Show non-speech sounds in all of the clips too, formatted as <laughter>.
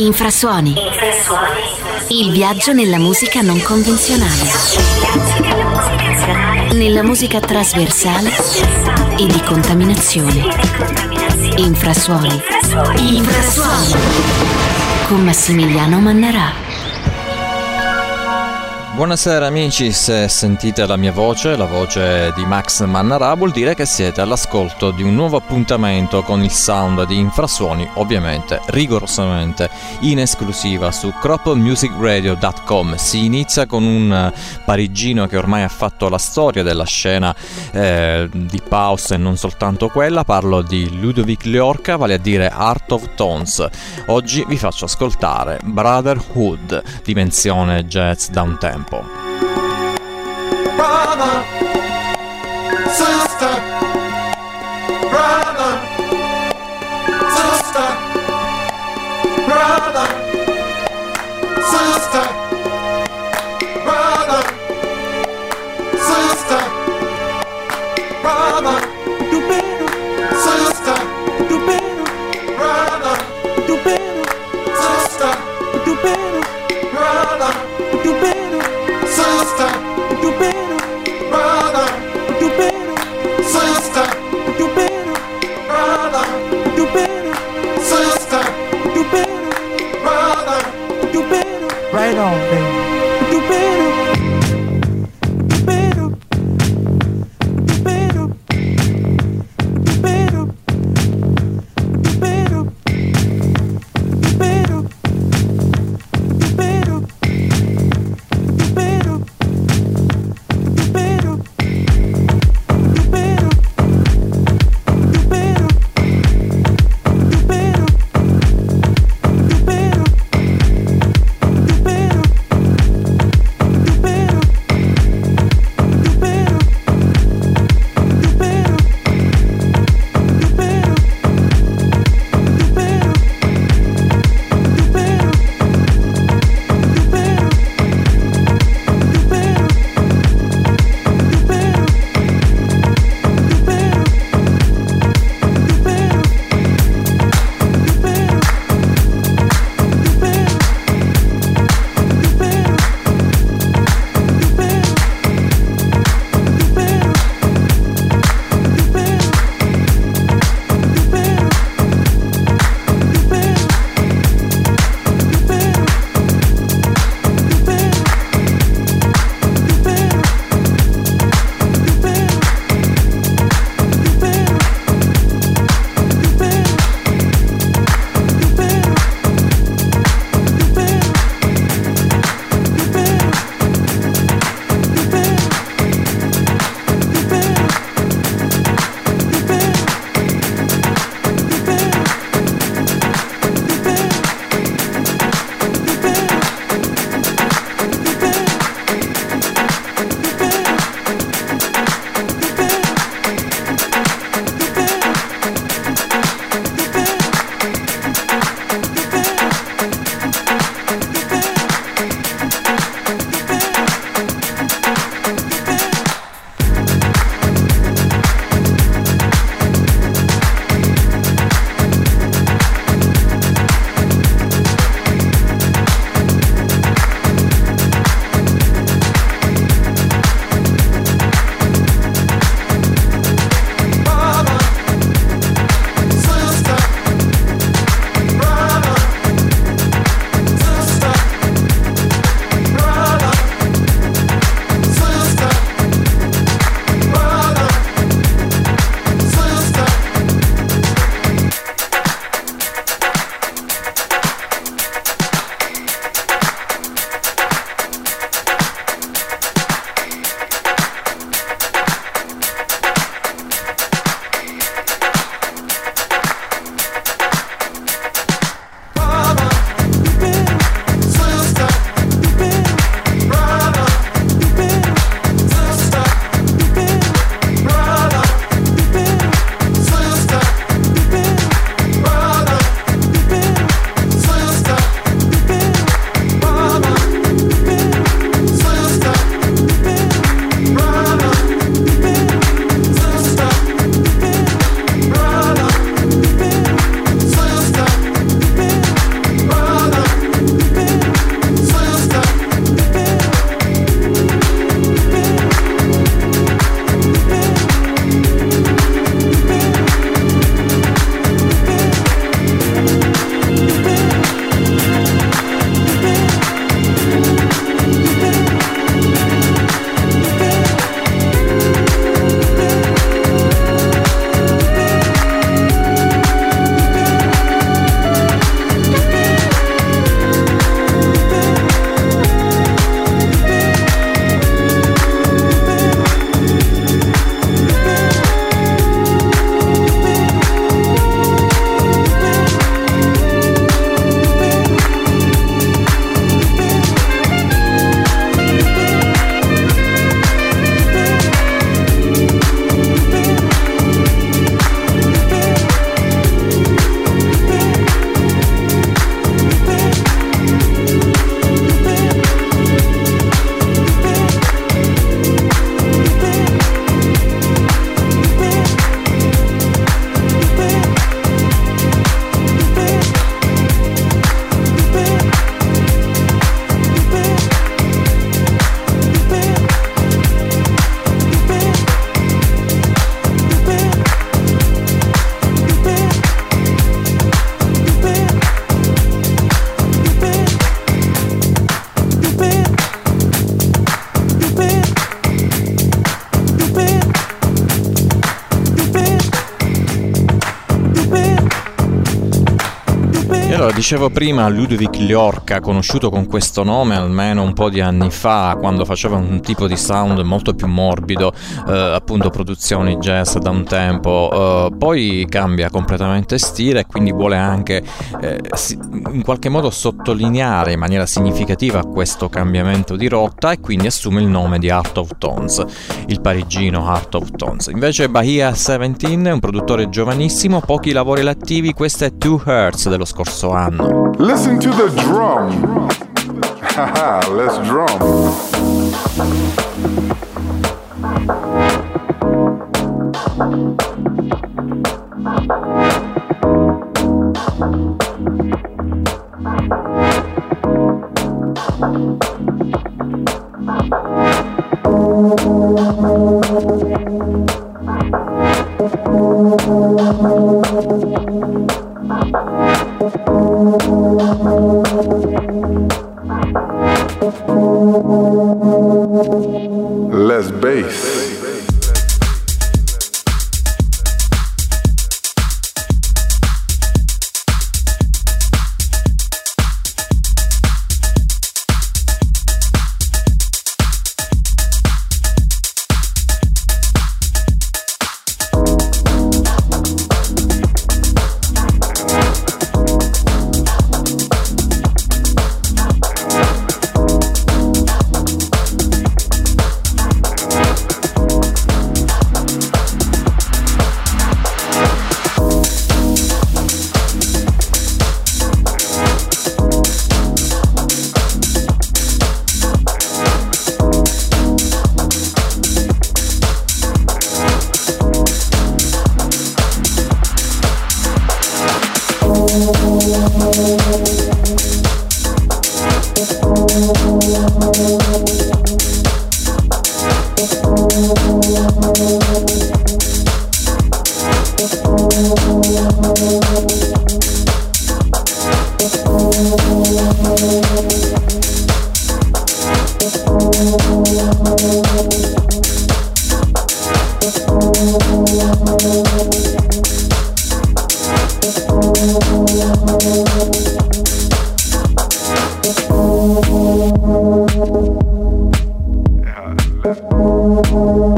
Infrasuoni. Il viaggio nella musica non convenzionale. Nella musica trasversale e di contaminazione. Infrasuoni. Infrasuoni. Con Massimiliano Mannarà. Buonasera amici, se sentite la mia voce, la voce di Max Mannarà, vuol dire che siete all'ascolto di un nuovo appuntamento con il sound di infrasuoni, ovviamente, rigorosamente in esclusiva su cropmusicradio.com. Si inizia con un parigino che ormai ha fatto la storia della scena eh, di Paus e non soltanto quella, parlo di Ludovic Liorca, vale a dire Art of Tones. Oggi vi faccio ascoltare Brotherhood, dimensione jazz da un tempo. Brother, sister, brother, sister, brother, dicevo prima Ludovic Liorca, conosciuto con questo nome almeno un po' di anni fa, quando faceva un tipo di sound molto più morbido, eh, appunto produzioni jazz da un tempo, eh, poi cambia completamente stile e quindi vuole anche eh, in qualche modo sottolineare in maniera significativa questo cambiamento di rotta e quindi assume il nome di Art of Tones, il parigino Art of Tones. Invece Bahia 17 è un produttore giovanissimo, pochi lavori attivi, questa è Two Hertz dello scorso anno. Listen to the drum. Haha, <laughs> let's drum.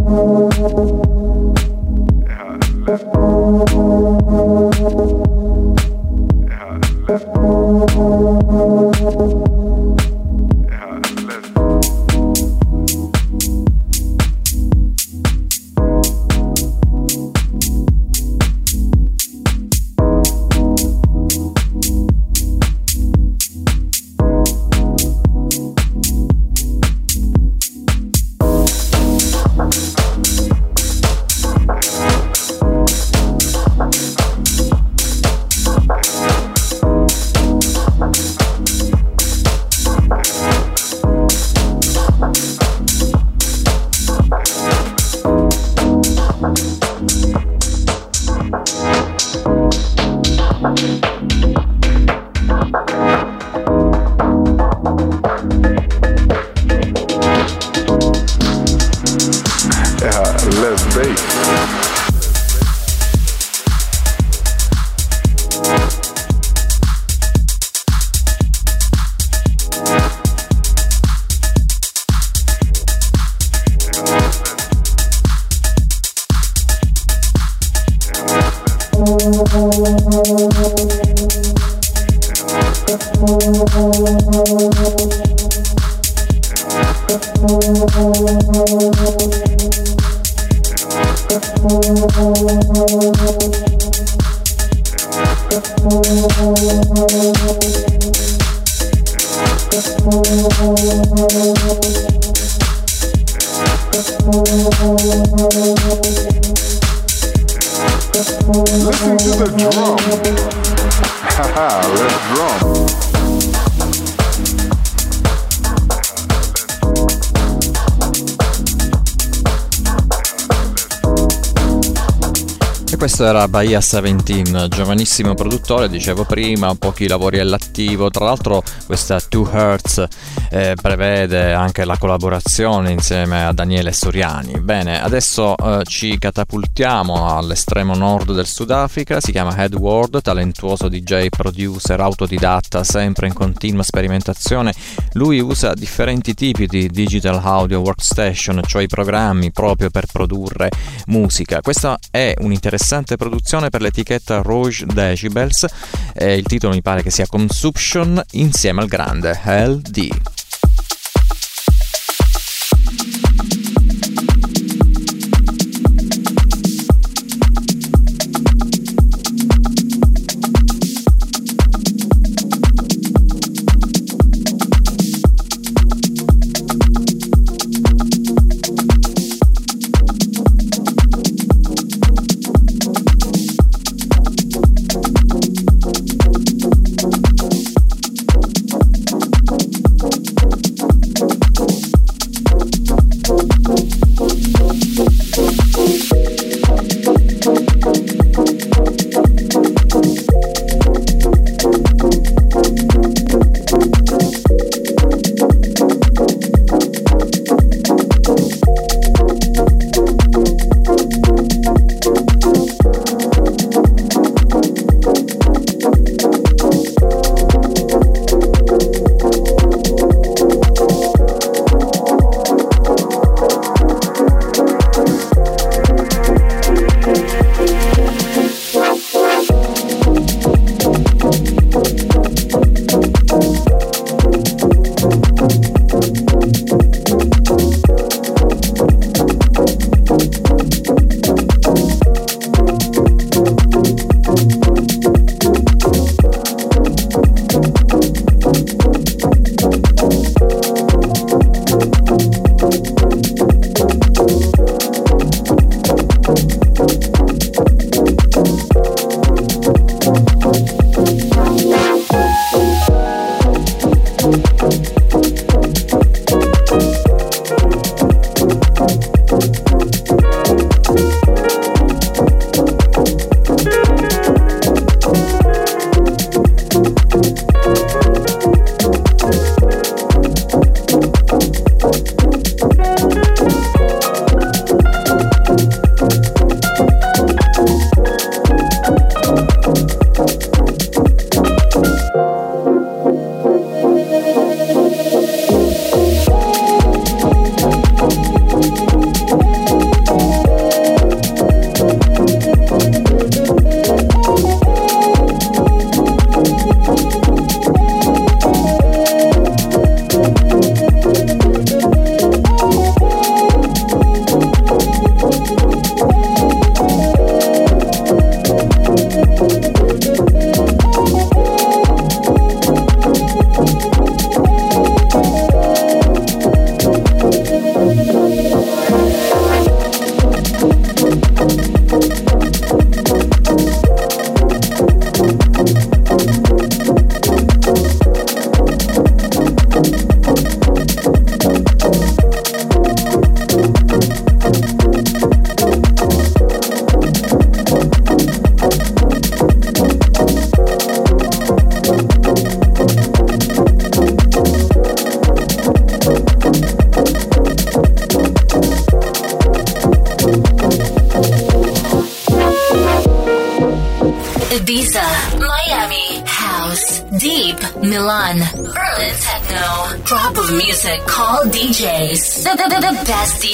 you. Haha, let's drum. Questo era Bahia 17, giovanissimo produttore, dicevo prima, pochi lavori all'attivo. Tra l'altro questa Two Hertz eh, prevede anche la collaborazione insieme a Daniele Soriani. Bene, adesso eh, ci catapultiamo all'estremo nord del Sudafrica, si chiama Headward, talentuoso DJ, producer, autodidatta, sempre in continua sperimentazione. Lui usa differenti tipi di digital audio workstation, cioè i programmi proprio per produrre musica. Questa è un'interessante interessante produzione per l'etichetta Rouge Decibels e il titolo mi pare che sia Consumption insieme al grande LD.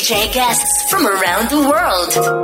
Guests from around the world.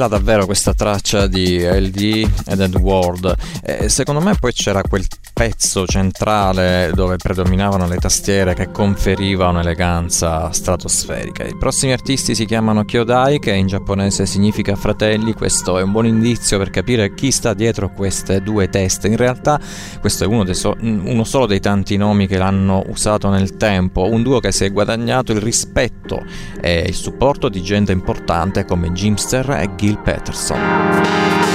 Bella davvero questa traccia di LD ed Edward. E secondo me poi c'era quel pezzo centrale dove predominavano le tastiere che conferiva un'eleganza stratosferica. I prossimi artisti si chiamano Kyodai, che in giapponese significa fratelli. Questo è un buon indizio per capire chi sta dietro queste due teste. In realtà questo è uno, so- uno solo dei tanti nomi che l'hanno usato nel tempo. Un duo che si è guadagnato il rispetto e il supporto di gente importante come Jimster e Gil Peterson.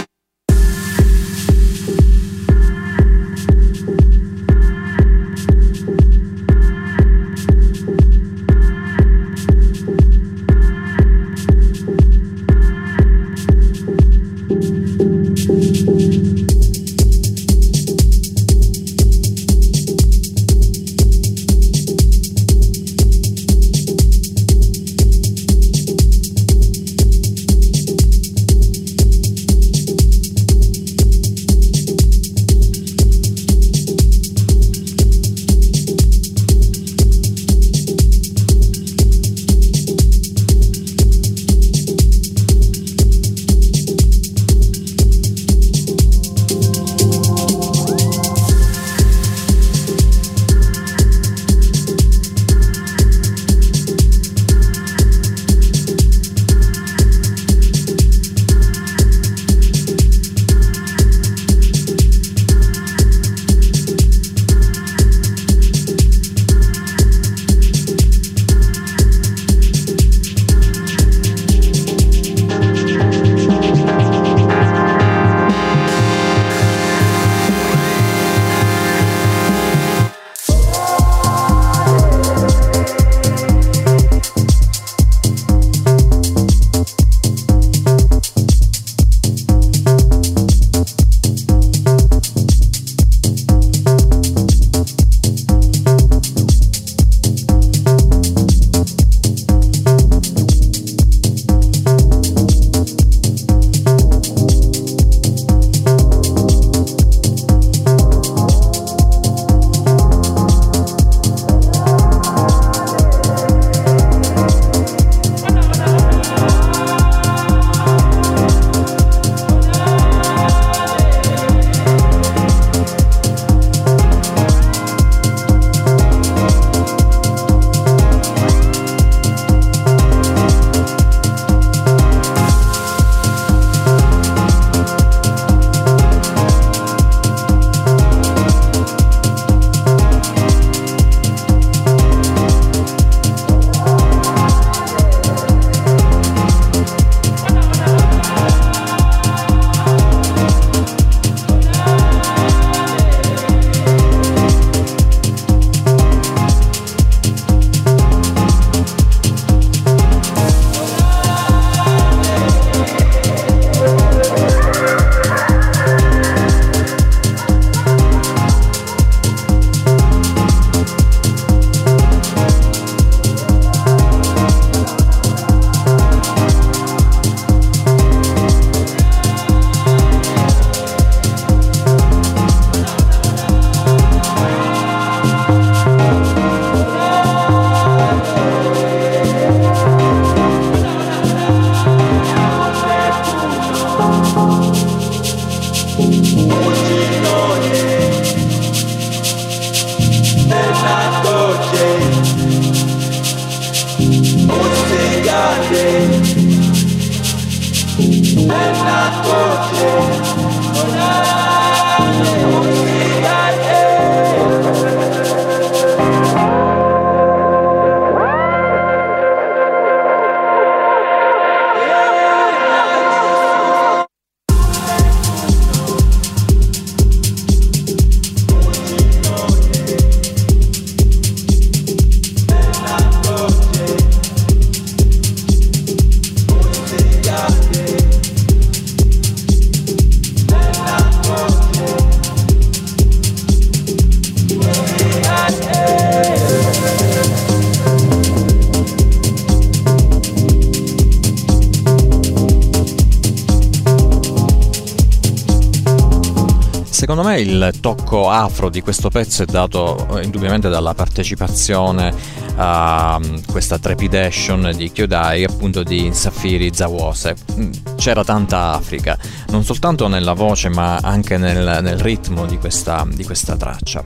Tocco afro di questo pezzo è dato eh, indubbiamente dalla partecipazione uh, questa trepidation di Kyodai appunto di Safiri Zawose. Mm, c'era tanta Africa, non soltanto nella voce ma anche nel, nel ritmo di questa, di questa traccia.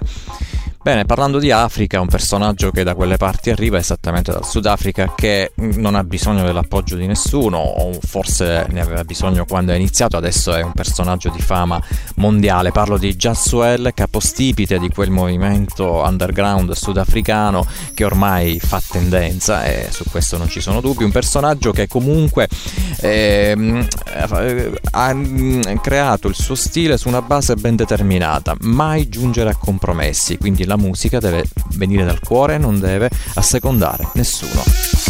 Bene, parlando di Africa, un personaggio che da quelle parti arriva esattamente dal Sudafrica che non ha bisogno dell'appoggio di nessuno, o forse ne aveva bisogno quando è iniziato, adesso è un personaggio di fama mondiale. Parlo di Jaswell, capostipite di quel movimento underground sudafricano che ormai fa tendenza e su questo non ci sono dubbi. Un personaggio che comunque eh, ha creato il suo stile su una base ben determinata, mai giungere a compromessi, quindi la musica deve venire dal cuore non deve assecondare nessuno.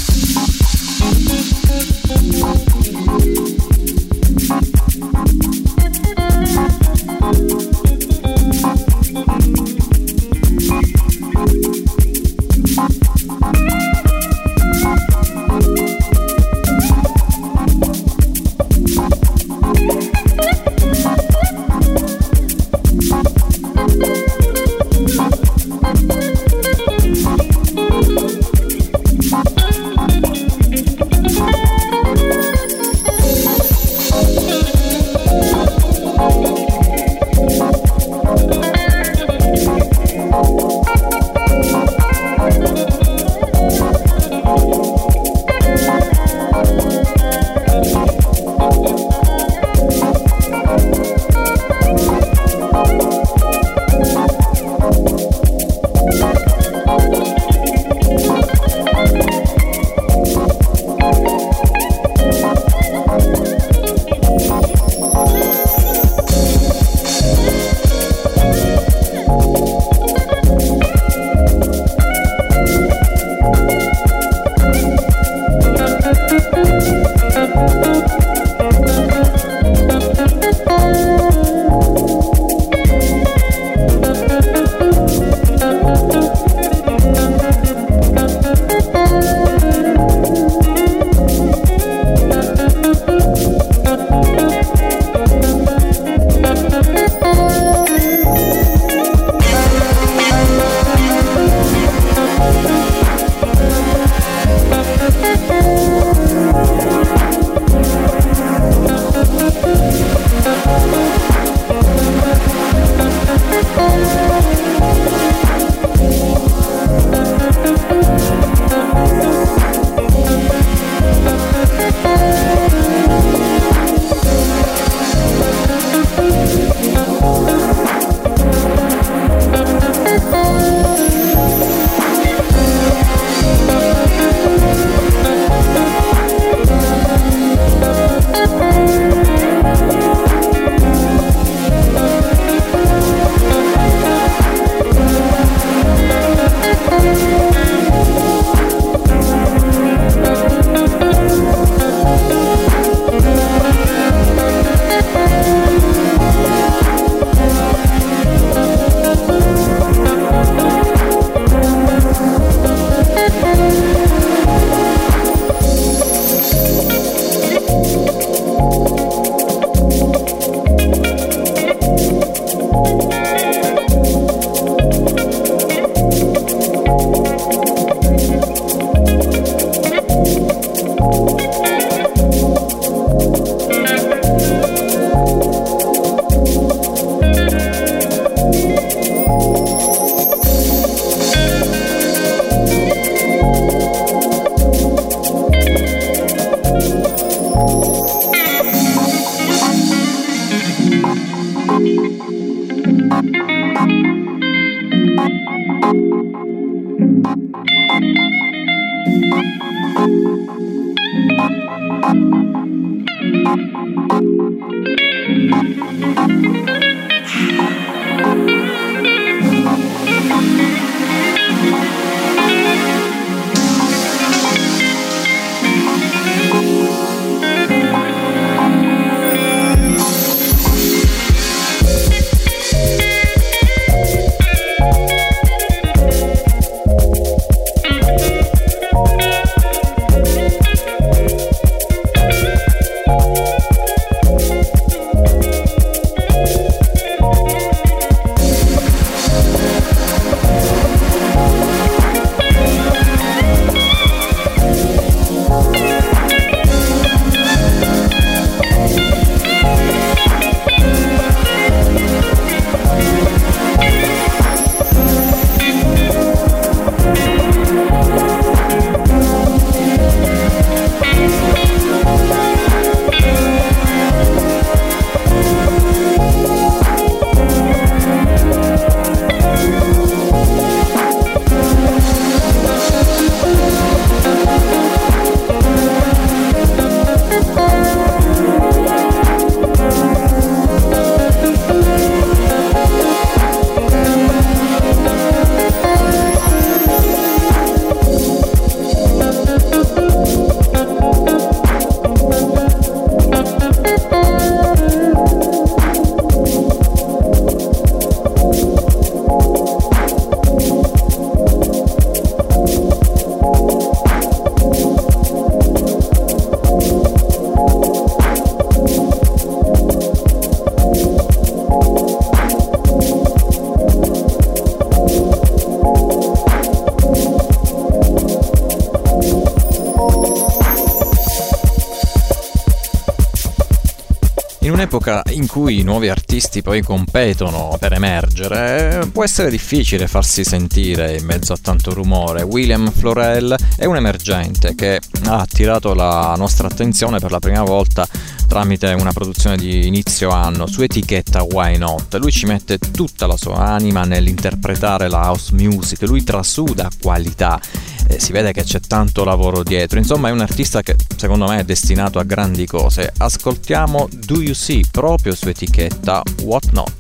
Cui i nuovi artisti poi competono per emergere, può essere difficile farsi sentire in mezzo a tanto rumore. William Florell è un emergente che ha attirato la nostra attenzione per la prima volta tramite una produzione di inizio anno su etichetta Why Not. Lui ci mette tutta la sua anima nell'interpretare la house music, lui trasuda qualità eh, si vede che c'è tanto lavoro dietro. Insomma, è un artista che secondo me è destinato a grandi cose. Ascoltiamo Do You See proprio su etichetta What Not.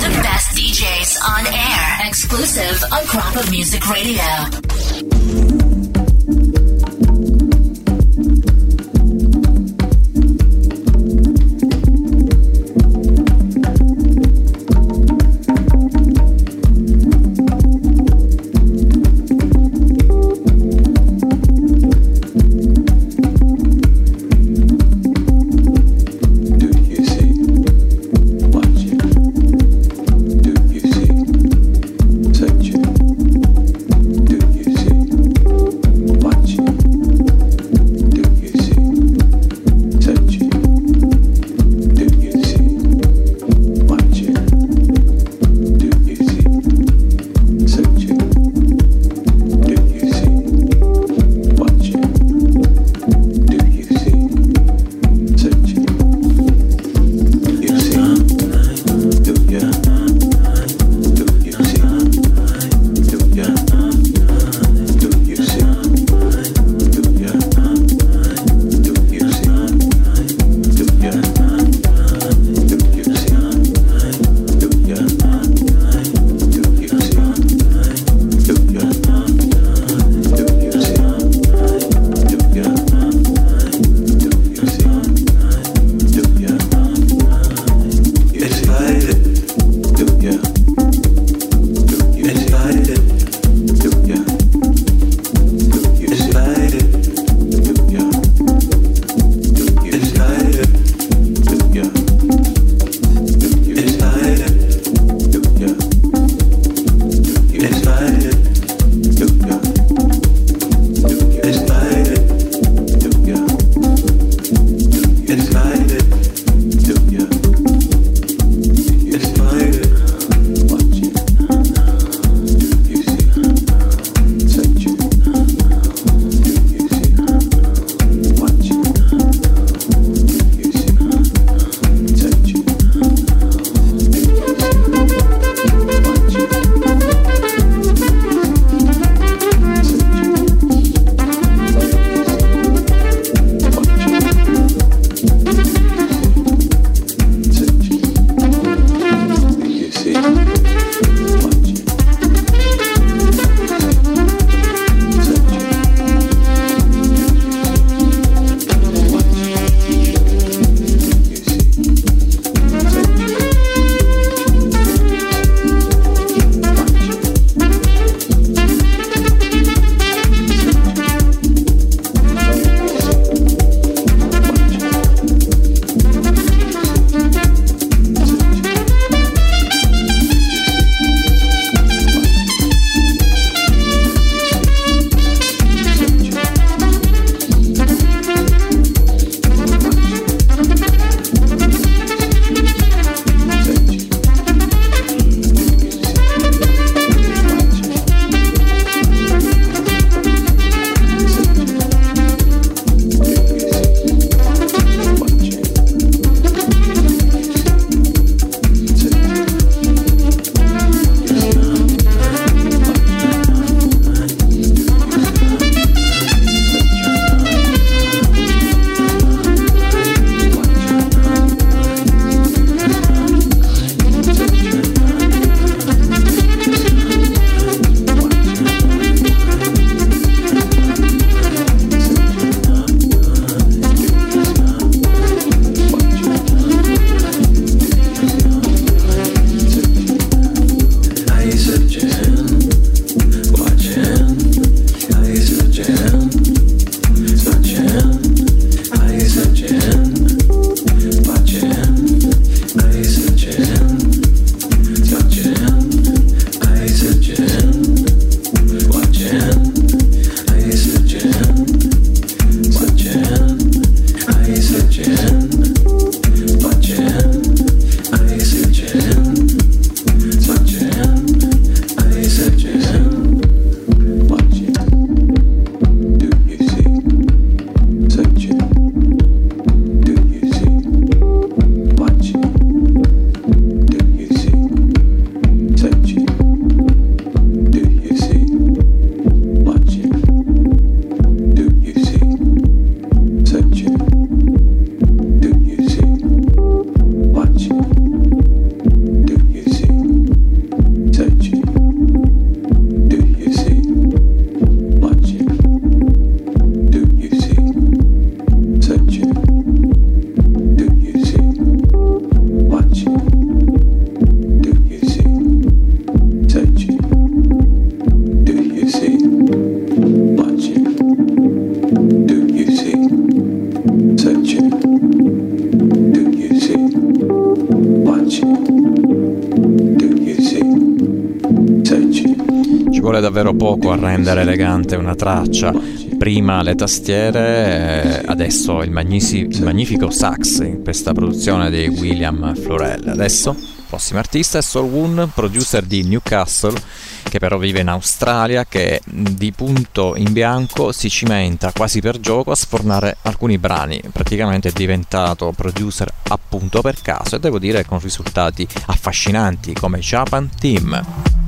The best DJs on air, exclusive on Crop of Music Radio. Davvero poco a rendere elegante una traccia. Prima le tastiere, eh, adesso il, magnifico, il magnifico sax in questa produzione di William Florell. Adesso, prossimo artista è Sol Woon, producer di Newcastle, che però vive in Australia, che di punto in bianco si cimenta quasi per gioco a sfornare alcuni brani. Praticamente è diventato producer appunto per caso e devo dire con risultati affascinanti come Japan Team.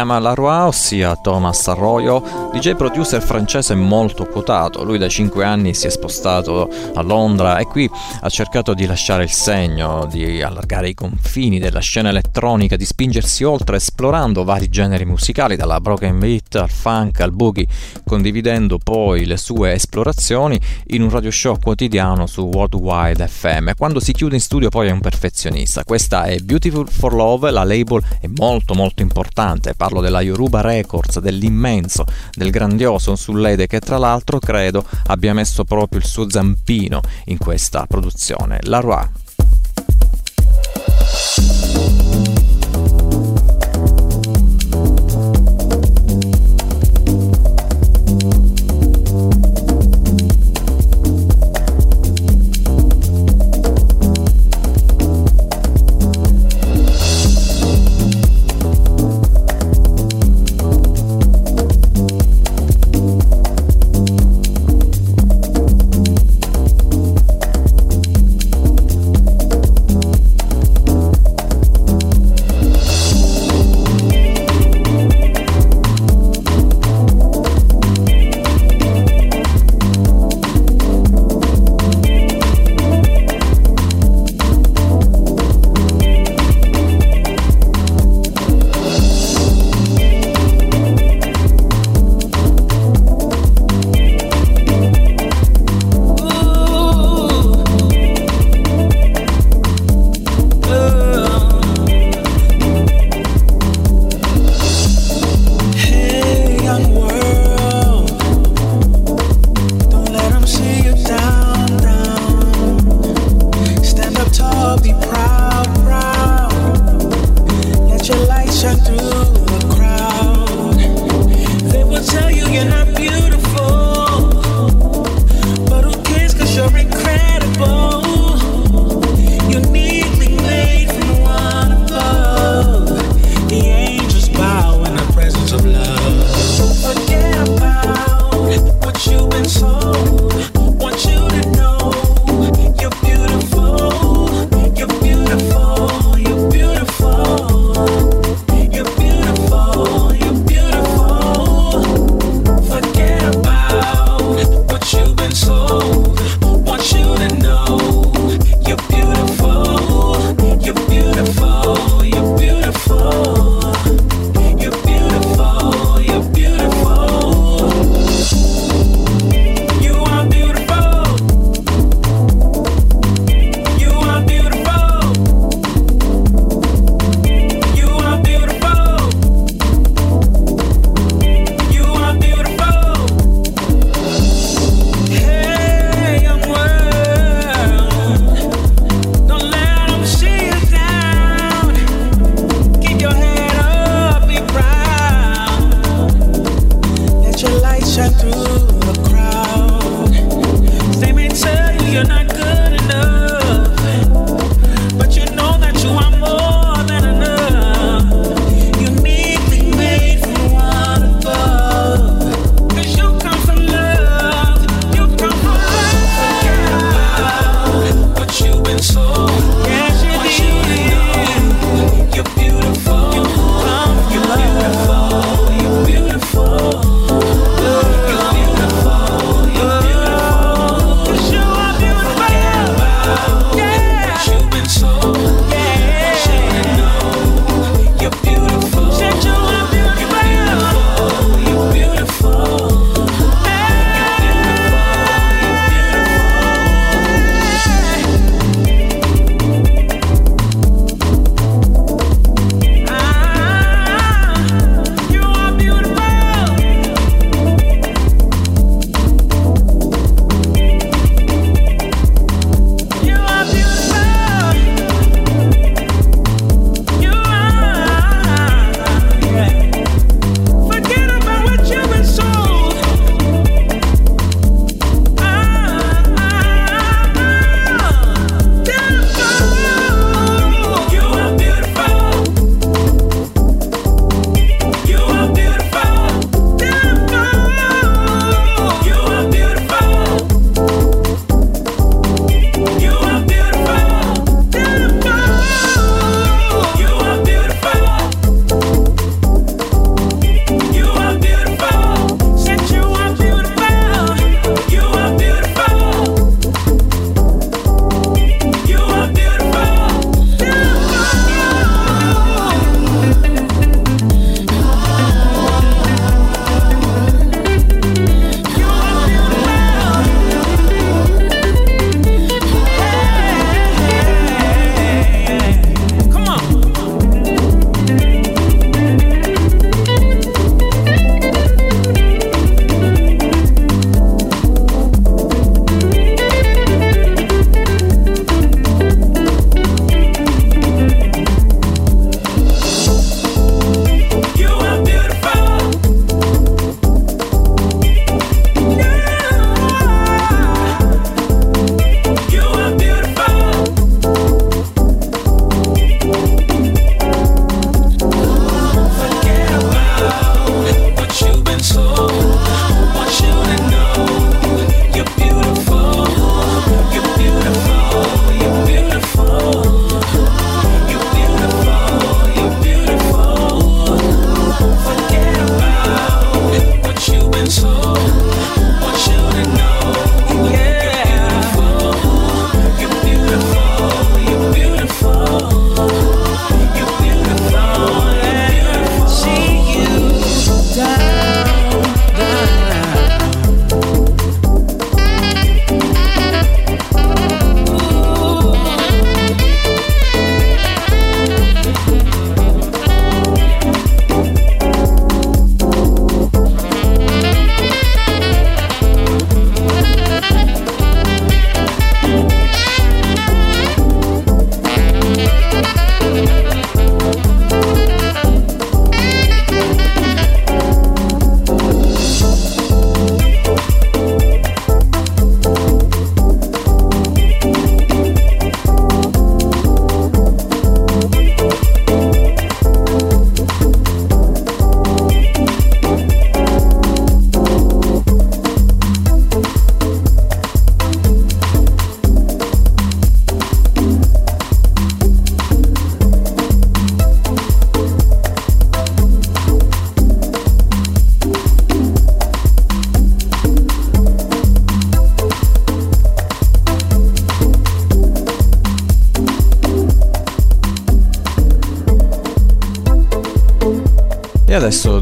Chiama Laroy, ossia Thomas Arroyo, DJ producer francese molto quotato. Lui da 5 anni si è spostato a Londra e qui ha cercato di lasciare il segno, di allargare i confini della scena elettronica, di spingersi oltre esplorando vari generi musicali, dalla broken beat al funk al boogie, condividendo poi le sue esplorazioni in un radio show quotidiano su Worldwide FM. Quando si chiude in studio poi è un perfezionista. Questa è Beautiful for Love, la label è molto molto importante, parlo della Yoruba Records, dell'immenso, del grandioso Sullede che tra l'altro credo abbia messo proprio il suo zampino in questa produzione. La Roi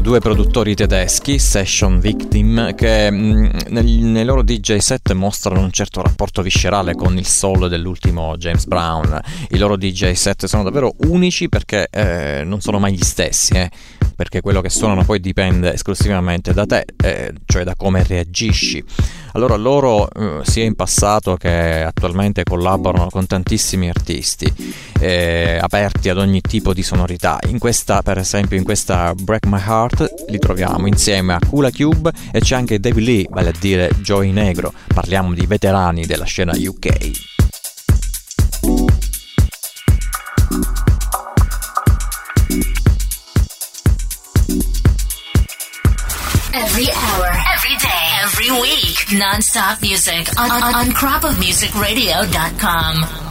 due produttori tedeschi, Session Victim, che mh, nel, nei loro DJ set mostrano un certo rapporto viscerale con il soul dell'ultimo James Brown. I loro DJ set sono davvero unici perché eh, non sono mai gli stessi, eh, perché quello che suonano poi dipende esclusivamente da te, eh, cioè da come reagisci. Allora loro, eh, sia in passato che attualmente, collaborano con tantissimi artisti, eh, aperti ad ogni tipo di sonorità. In questa, per esempio, in questa Break My Heart li troviamo insieme a Kula Cube e c'è anche David Lee, vale a dire Joey Negro. Parliamo di veterani della scena UK. Non-stop music on, on, on cropofmusicradio.com.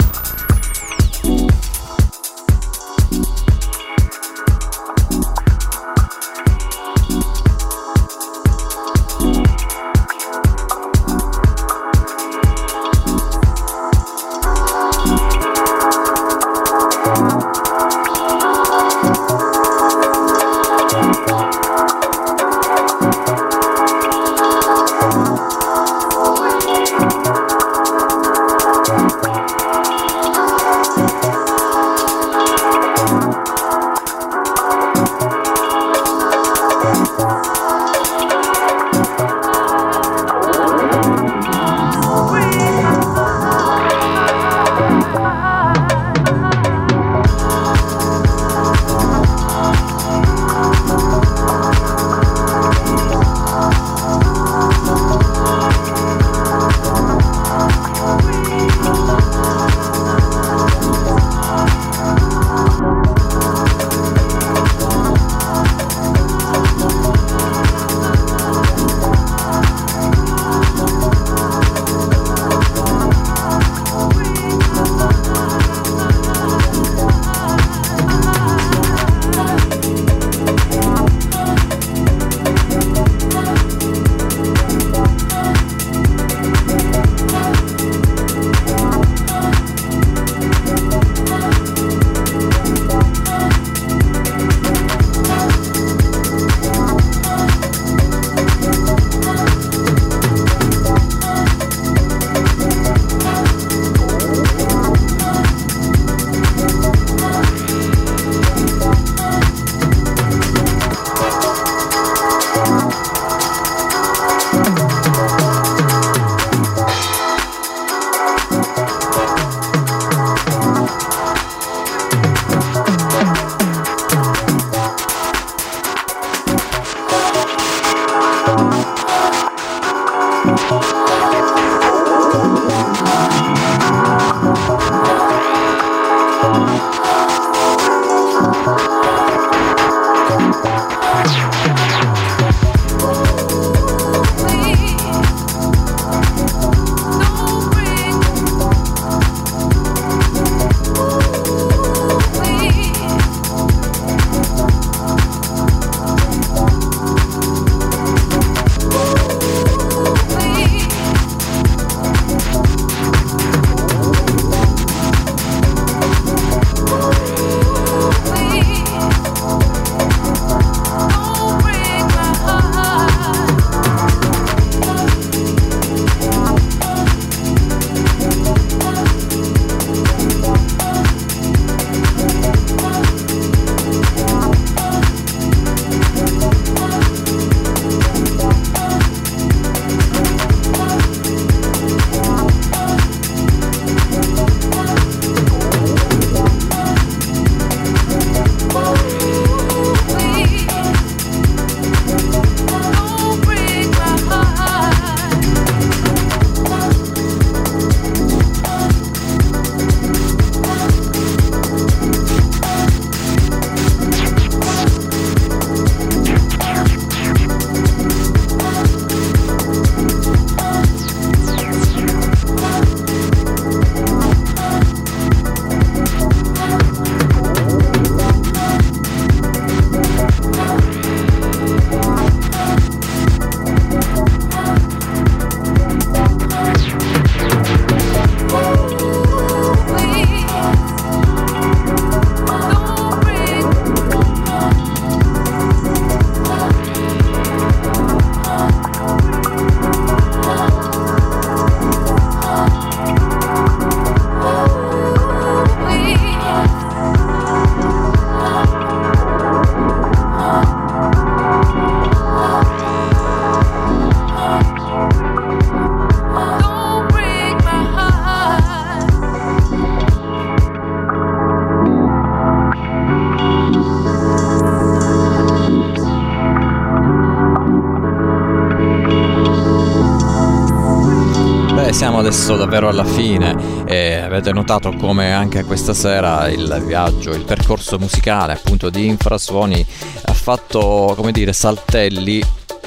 siamo adesso davvero alla fine e avete notato come anche questa sera il viaggio, il percorso musicale appunto di Infrasuoni ha fatto, come dire, saltelli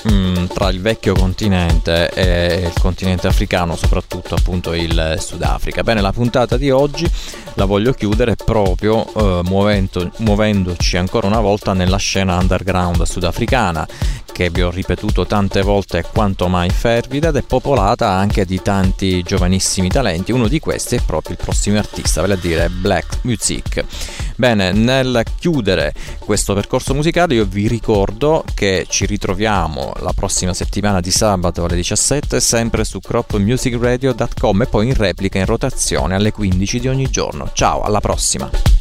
mm, tra il vecchio continente e il continente africano, soprattutto appunto il Sudafrica. Bene, la puntata di oggi la voglio chiudere proprio eh, muovendo, muovendoci ancora una volta nella scena underground sudafricana che vi ho ripetuto tante volte quanto mai fervida ed è popolata anche di tanti giovanissimi talenti. Uno di questi è proprio il prossimo artista, vale a dire Black Music. Bene, nel chiudere questo percorso musicale io vi ricordo che ci ritroviamo la prossima settimana di sabato alle 17 sempre su cropmusicradio.com e poi in replica in rotazione alle 15 di ogni giorno. Ciao, alla prossima!